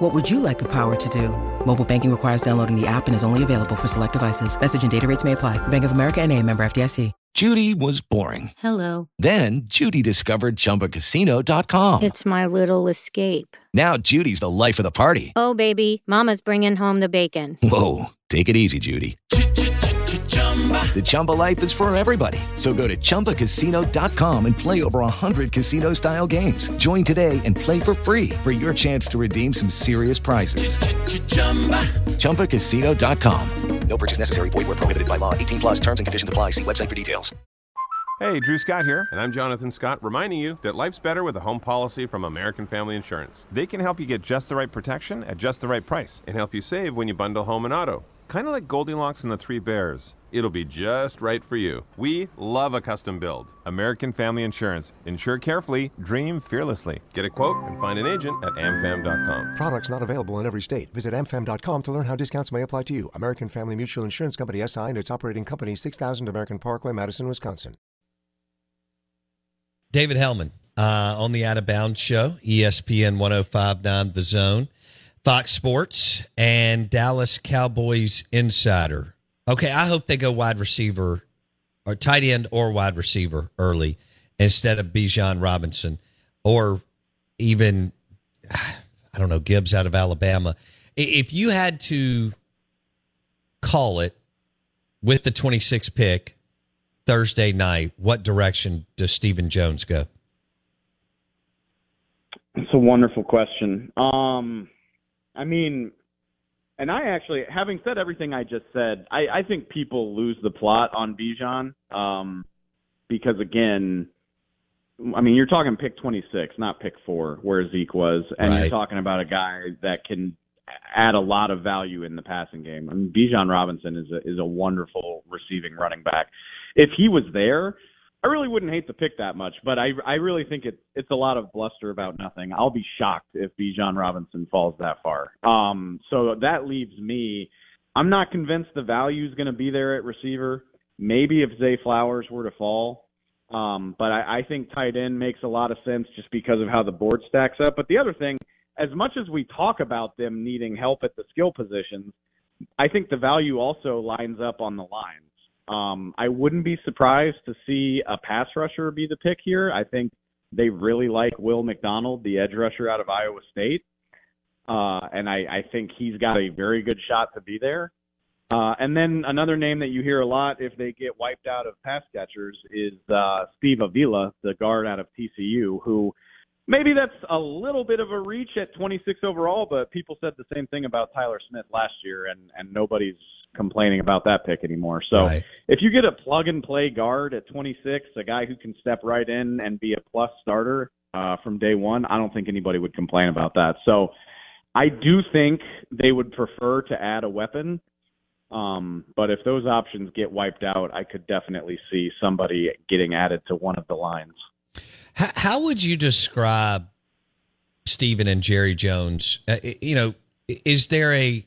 What would you like the power to do? Mobile banking requires downloading the app and is only available for select devices. Message and data rates may apply. Bank of America and a member FDIC. Judy was boring. Hello. Then Judy discovered ChumbaCasino.com. It's my little escape. Now Judy's the life of the party. Oh, baby, mama's bringing home the bacon. Whoa, take it easy, Judy. The Chumba life is for everybody. So go to ChumbaCasino.com and play over 100 casino-style games. Join today and play for free for your chance to redeem some serious prizes. ChumbaCasino.com. No purchase necessary. Void where prohibited by law. 18 plus terms and conditions apply. See website for details. Hey, Drew Scott here, and I'm Jonathan Scott, reminding you that life's better with a home policy from American Family Insurance. They can help you get just the right protection at just the right price and help you save when you bundle home and auto. Kind of like Goldilocks and the Three Bears. It'll be just right for you. We love a custom build. American Family Insurance. Insure carefully, dream fearlessly. Get a quote and find an agent at amfam.com. Products not available in every state. Visit amfam.com to learn how discounts may apply to you. American Family Mutual Insurance Company SI and its operating company 6000 American Parkway, Madison, Wisconsin. David Helman uh, on the Out of Bounds show, ESPN 1059 The Zone, Fox Sports, and Dallas Cowboys Insider. Okay, I hope they go wide receiver or tight end or wide receiver early instead of Bijan Robinson or even, I don't know, Gibbs out of Alabama. If you had to call it with the 26th pick Thursday night, what direction does Stephen Jones go? It's a wonderful question. Um, I mean, and I actually, having said everything I just said, I, I think people lose the plot on Bijan um, because again, I mean, you're talking pick 26, not pick four, where Zeke was, and Right. you're talking about a guy that can add a lot of value in the passing game. I mean, Bijan Robinson is a is a wonderful receiving running back. If he was there, I really wouldn't hate the pick that much, but I I really think it it's a lot of bluster about nothing. I'll be shocked if Bijan Robinson falls that far. Um, so that leaves me. I'm not convinced the value is going to be there at receiver. Maybe if Zay Flowers were to fall, um, but I, I think tight end makes a lot of sense just because of how the board stacks up. But the other thing, as much as we talk about them needing help at the skill positions, I think the value also lines up on the lines. Um, I wouldn't be surprised to see a pass rusher be the pick here. I think they really like Will McDonald, the edge rusher out of Iowa State. Uh, and I, I think he's got a very good shot to be there. Uh, and then another name that you hear a lot if they get wiped out of pass catchers is uh, Steve Avila, the guard out of TCU, who maybe that's a little bit of a reach at 26 overall, but people said the same thing about Tyler Smith last year, and and nobody's complaining about that pick anymore. So Right. if you get a plug and play guard at 26, a guy who can step right in and be a plus starter uh, from day one, I don't think anybody would complain about that. So I do think they would prefer to add a weapon. Um, but if those options get wiped out, I could definitely see somebody getting added to one of the lines. How, how would you describe Stephen and Jerry Jones? Uh, you know, is there a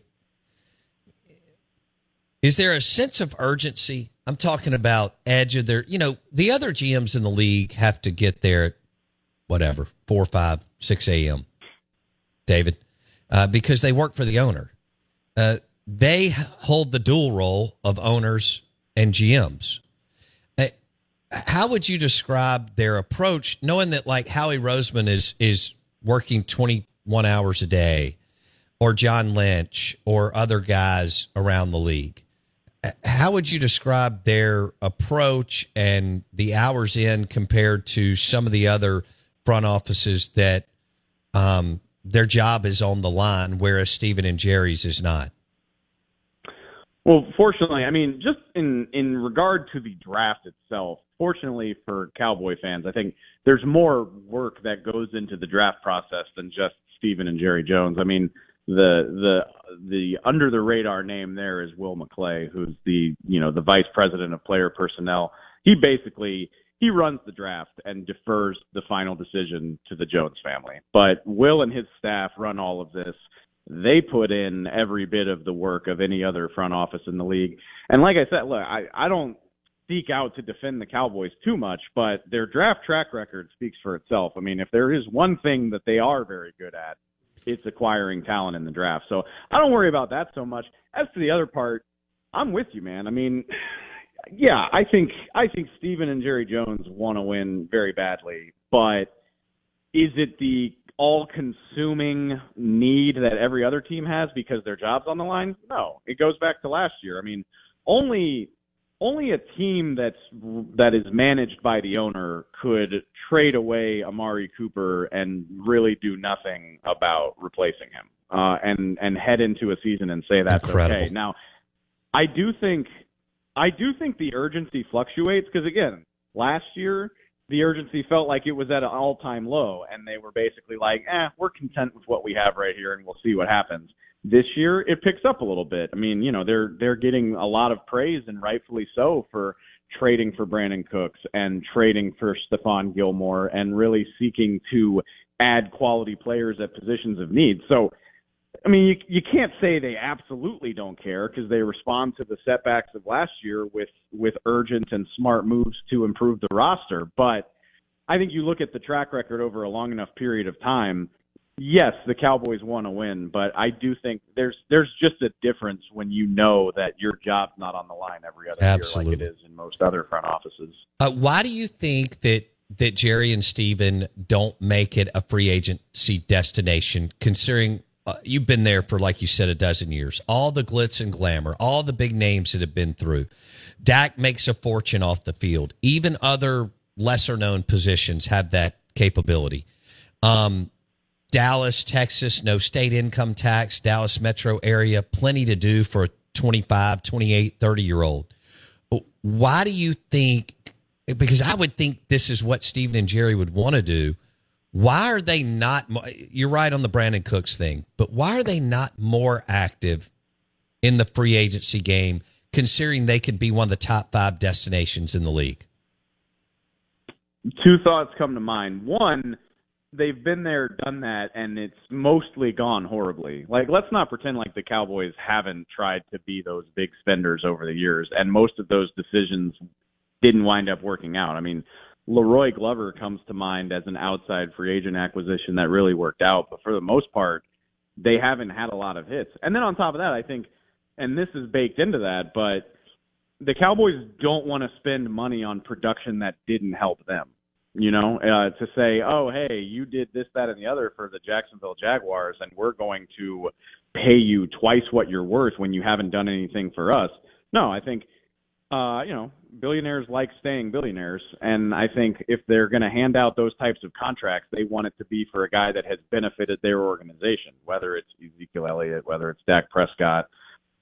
is there a sense of urgency? I'm talking about edge of their. You know, the other GMs in the league have to get there at whatever four, five, six a.m. David, uh, because they work for the owner. Uh, they hold the dual role of owners and GMs. How would you describe their approach, knowing that like Howie Roseman is is working 21 hours a day, or John Lynch, or other guys around the league? How would you describe their approach and the hours in compared to some of the other front offices that um, their job is on the line, whereas Stephen and Jerry's is not? Well, fortunately, I mean, just in in regard to the draft itself, fortunately for Cowboy fans, I think there's more work that goes into the draft process than just Stephen and Jerry Jones. I mean, the the the under the radar name there is Will McClay, who's the you know the vice president of player personnel. he basically he runs the draft and defers the final decision to the Jones family. But Will and his staff run all of this. They put in every bit of the work of any other front office in the league. And like I said, look, I, I don't seek out to defend the Cowboys too much, but their draft track record speaks for itself. I mean, if there is one thing that they are very good at, it's acquiring talent in the draft. So I don't worry about that so much. As to the other part, I'm with you, man. I mean, yeah, I think I think Stephen and Jerry Jones want to win very badly, but is it the all-consuming need that every other team has because their job's on the line? No, it goes back to last year. I mean, only only a team that's that is managed by the owner could trade away Amari Cooper and really do nothing about replacing him, uh, and and head into a season and say that's Incredible. okay. Now, I do think I do think the urgency fluctuates because again, last year the urgency felt like it was at an all-time low, and they were basically like, "eh, we're content with what we have right here, and we'll see what happens." This year, it picks up a little bit. I mean, you know, they're they're getting a lot of praise, and rightfully so, for trading for Brandin Cooks and trading for Stephon Gilmore, and really seeking to add quality players at positions of need. So I mean, you you can't say they absolutely don't care because they respond to the setbacks of last year with with urgent and smart moves to improve the roster. But I think you look at the track record over a long enough period of time. Yes, the Cowboys want to win, but I do think there's there's just a difference when you know that your job's not on the line every other Absolutely. year like it is in most other front offices. Uh, why do you think that that Jerry and Steven don't make it a free agency destination, considering uh, you've been there for, like you said, a dozen years. All the glitz and glamour, all the big names that have been through. Dak makes a fortune off the field. Even other lesser known positions have that capability. Um, Dallas, Texas, no state income tax, Dallas metro area, plenty to do for a 25, 28, 30 year old. Why do you think? Because I would think this is what Stephen and Jerry would want to do why are they not? You're right on the Brandin Cooks thing, but why are they not more active in the free agency game, considering they could be one of the top five destinations in the league? Two thoughts come to mind. One, they've been there, done that, and it's mostly gone horribly. Like, let's not pretend like the Cowboys haven't tried to be those big spenders over the years, and most of those decisions didn't wind up working out. I mean, La'Roi Glover comes to mind as an outside free agent acquisition that really worked out, but for the most part, they haven't had a lot of hits. And then on top of that, I think, and this is baked into that, but the Cowboys don't want to spend money on production that didn't help them. You know, uh, to say, oh, hey, you did this, that, and the other for the Jacksonville Jaguars, and we're going to pay you twice what you're worth when you haven't done anything for us. No, I think uh, you know, billionaires like staying billionaires, and I think if they're going to hand out those types of contracts, they want it to be for a guy that has benefited their organization, whether it's Ezekiel Elliott, whether it's Dak Prescott,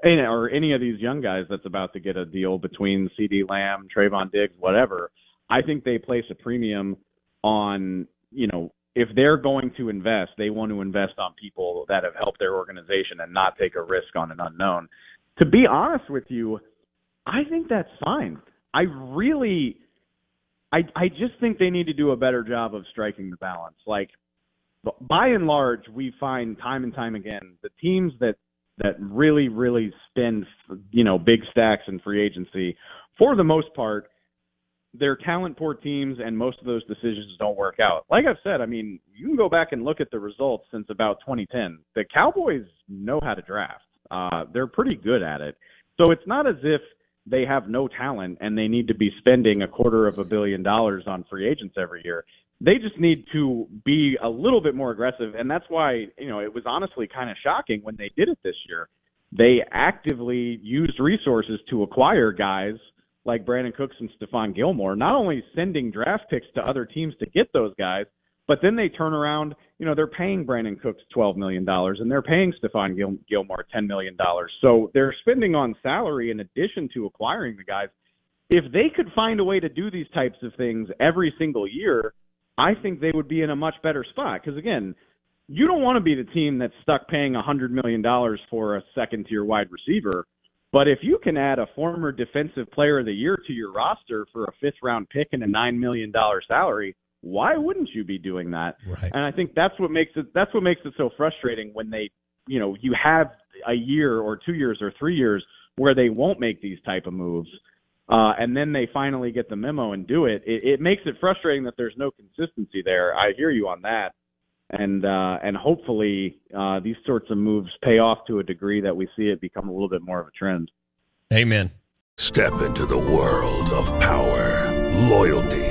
or any of these young guys that's about to get a deal between CeeDee Lamb, Trevon Diggs, whatever. I think they place a premium on, you know, if they're going to invest, they want to invest on people that have helped their organization and not take a risk on an unknown. To be honest with you, I think that's fine. I really, I I just think they need to do a better job of striking the balance. Like, by and large, we find time and time again the teams that that really really spend you know big stacks in free agency, for the most part, they're talent poor teams, and most of those decisions don't work out. Like I've said, I mean, you can go back and look at the results since about 2010. The Cowboys know how to draft. Uh, they're pretty good at it. So it's not as if they have no talent and they need to be spending a quarter of a billion dollars on free agents every year. They just need to be a little bit more aggressive. And that's why, you know, it was honestly kind of shocking when they did it this year. They actively used resources to acquire guys like Brandin Cooks and Stephon Gilmore, not only sending draft picks to other teams to get those guys, but then they turn around, you know, they're paying Brandin Cooks $12 million and they're paying Stephon Gil- Gilmore $10 million. So they're spending on salary in addition to acquiring the guys. If they could find a way to do these types of things every single year, I think they would be in a much better spot. Because again, you don't want to be the team that's stuck paying $100 million for a second tier wide receiver But if you can add a former defensive player of the year to your roster for a fifth round pick and a nine million dollar salary, why wouldn't you be doing that? Right. And I think that's what makes it that's what makes it so frustrating when they you know, you have a year or two years or three years where they won't make these type of moves. Uh, and then they finally get the memo and do it. it. It makes it frustrating that there's no consistency there. I hear you on that, and uh, and hopefully uh, these sorts of moves pay off to a degree that we see it become a little bit more of a trend. Amen. Step into the world of power, loyalty,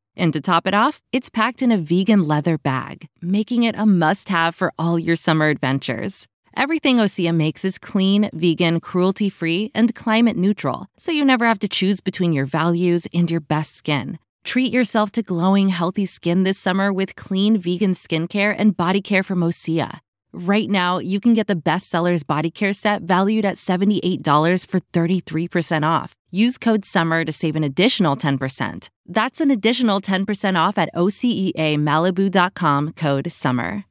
And to top it off, it's packed in a vegan leather bag, making it a must-have for all your summer adventures. Everything Osea makes is clean, vegan, cruelty free, and climate neutral, so you never have to choose between your values and your best skin. Treat yourself to glowing, healthy skin this summer with clean, vegan skincare and body care from Osea. Right now, you can get the bestsellers body care set valued at $78 for 33% off. Use code SUMMER to save an additional 10%. That's an additional 10% off at OseaMalibu.com code SUMMER.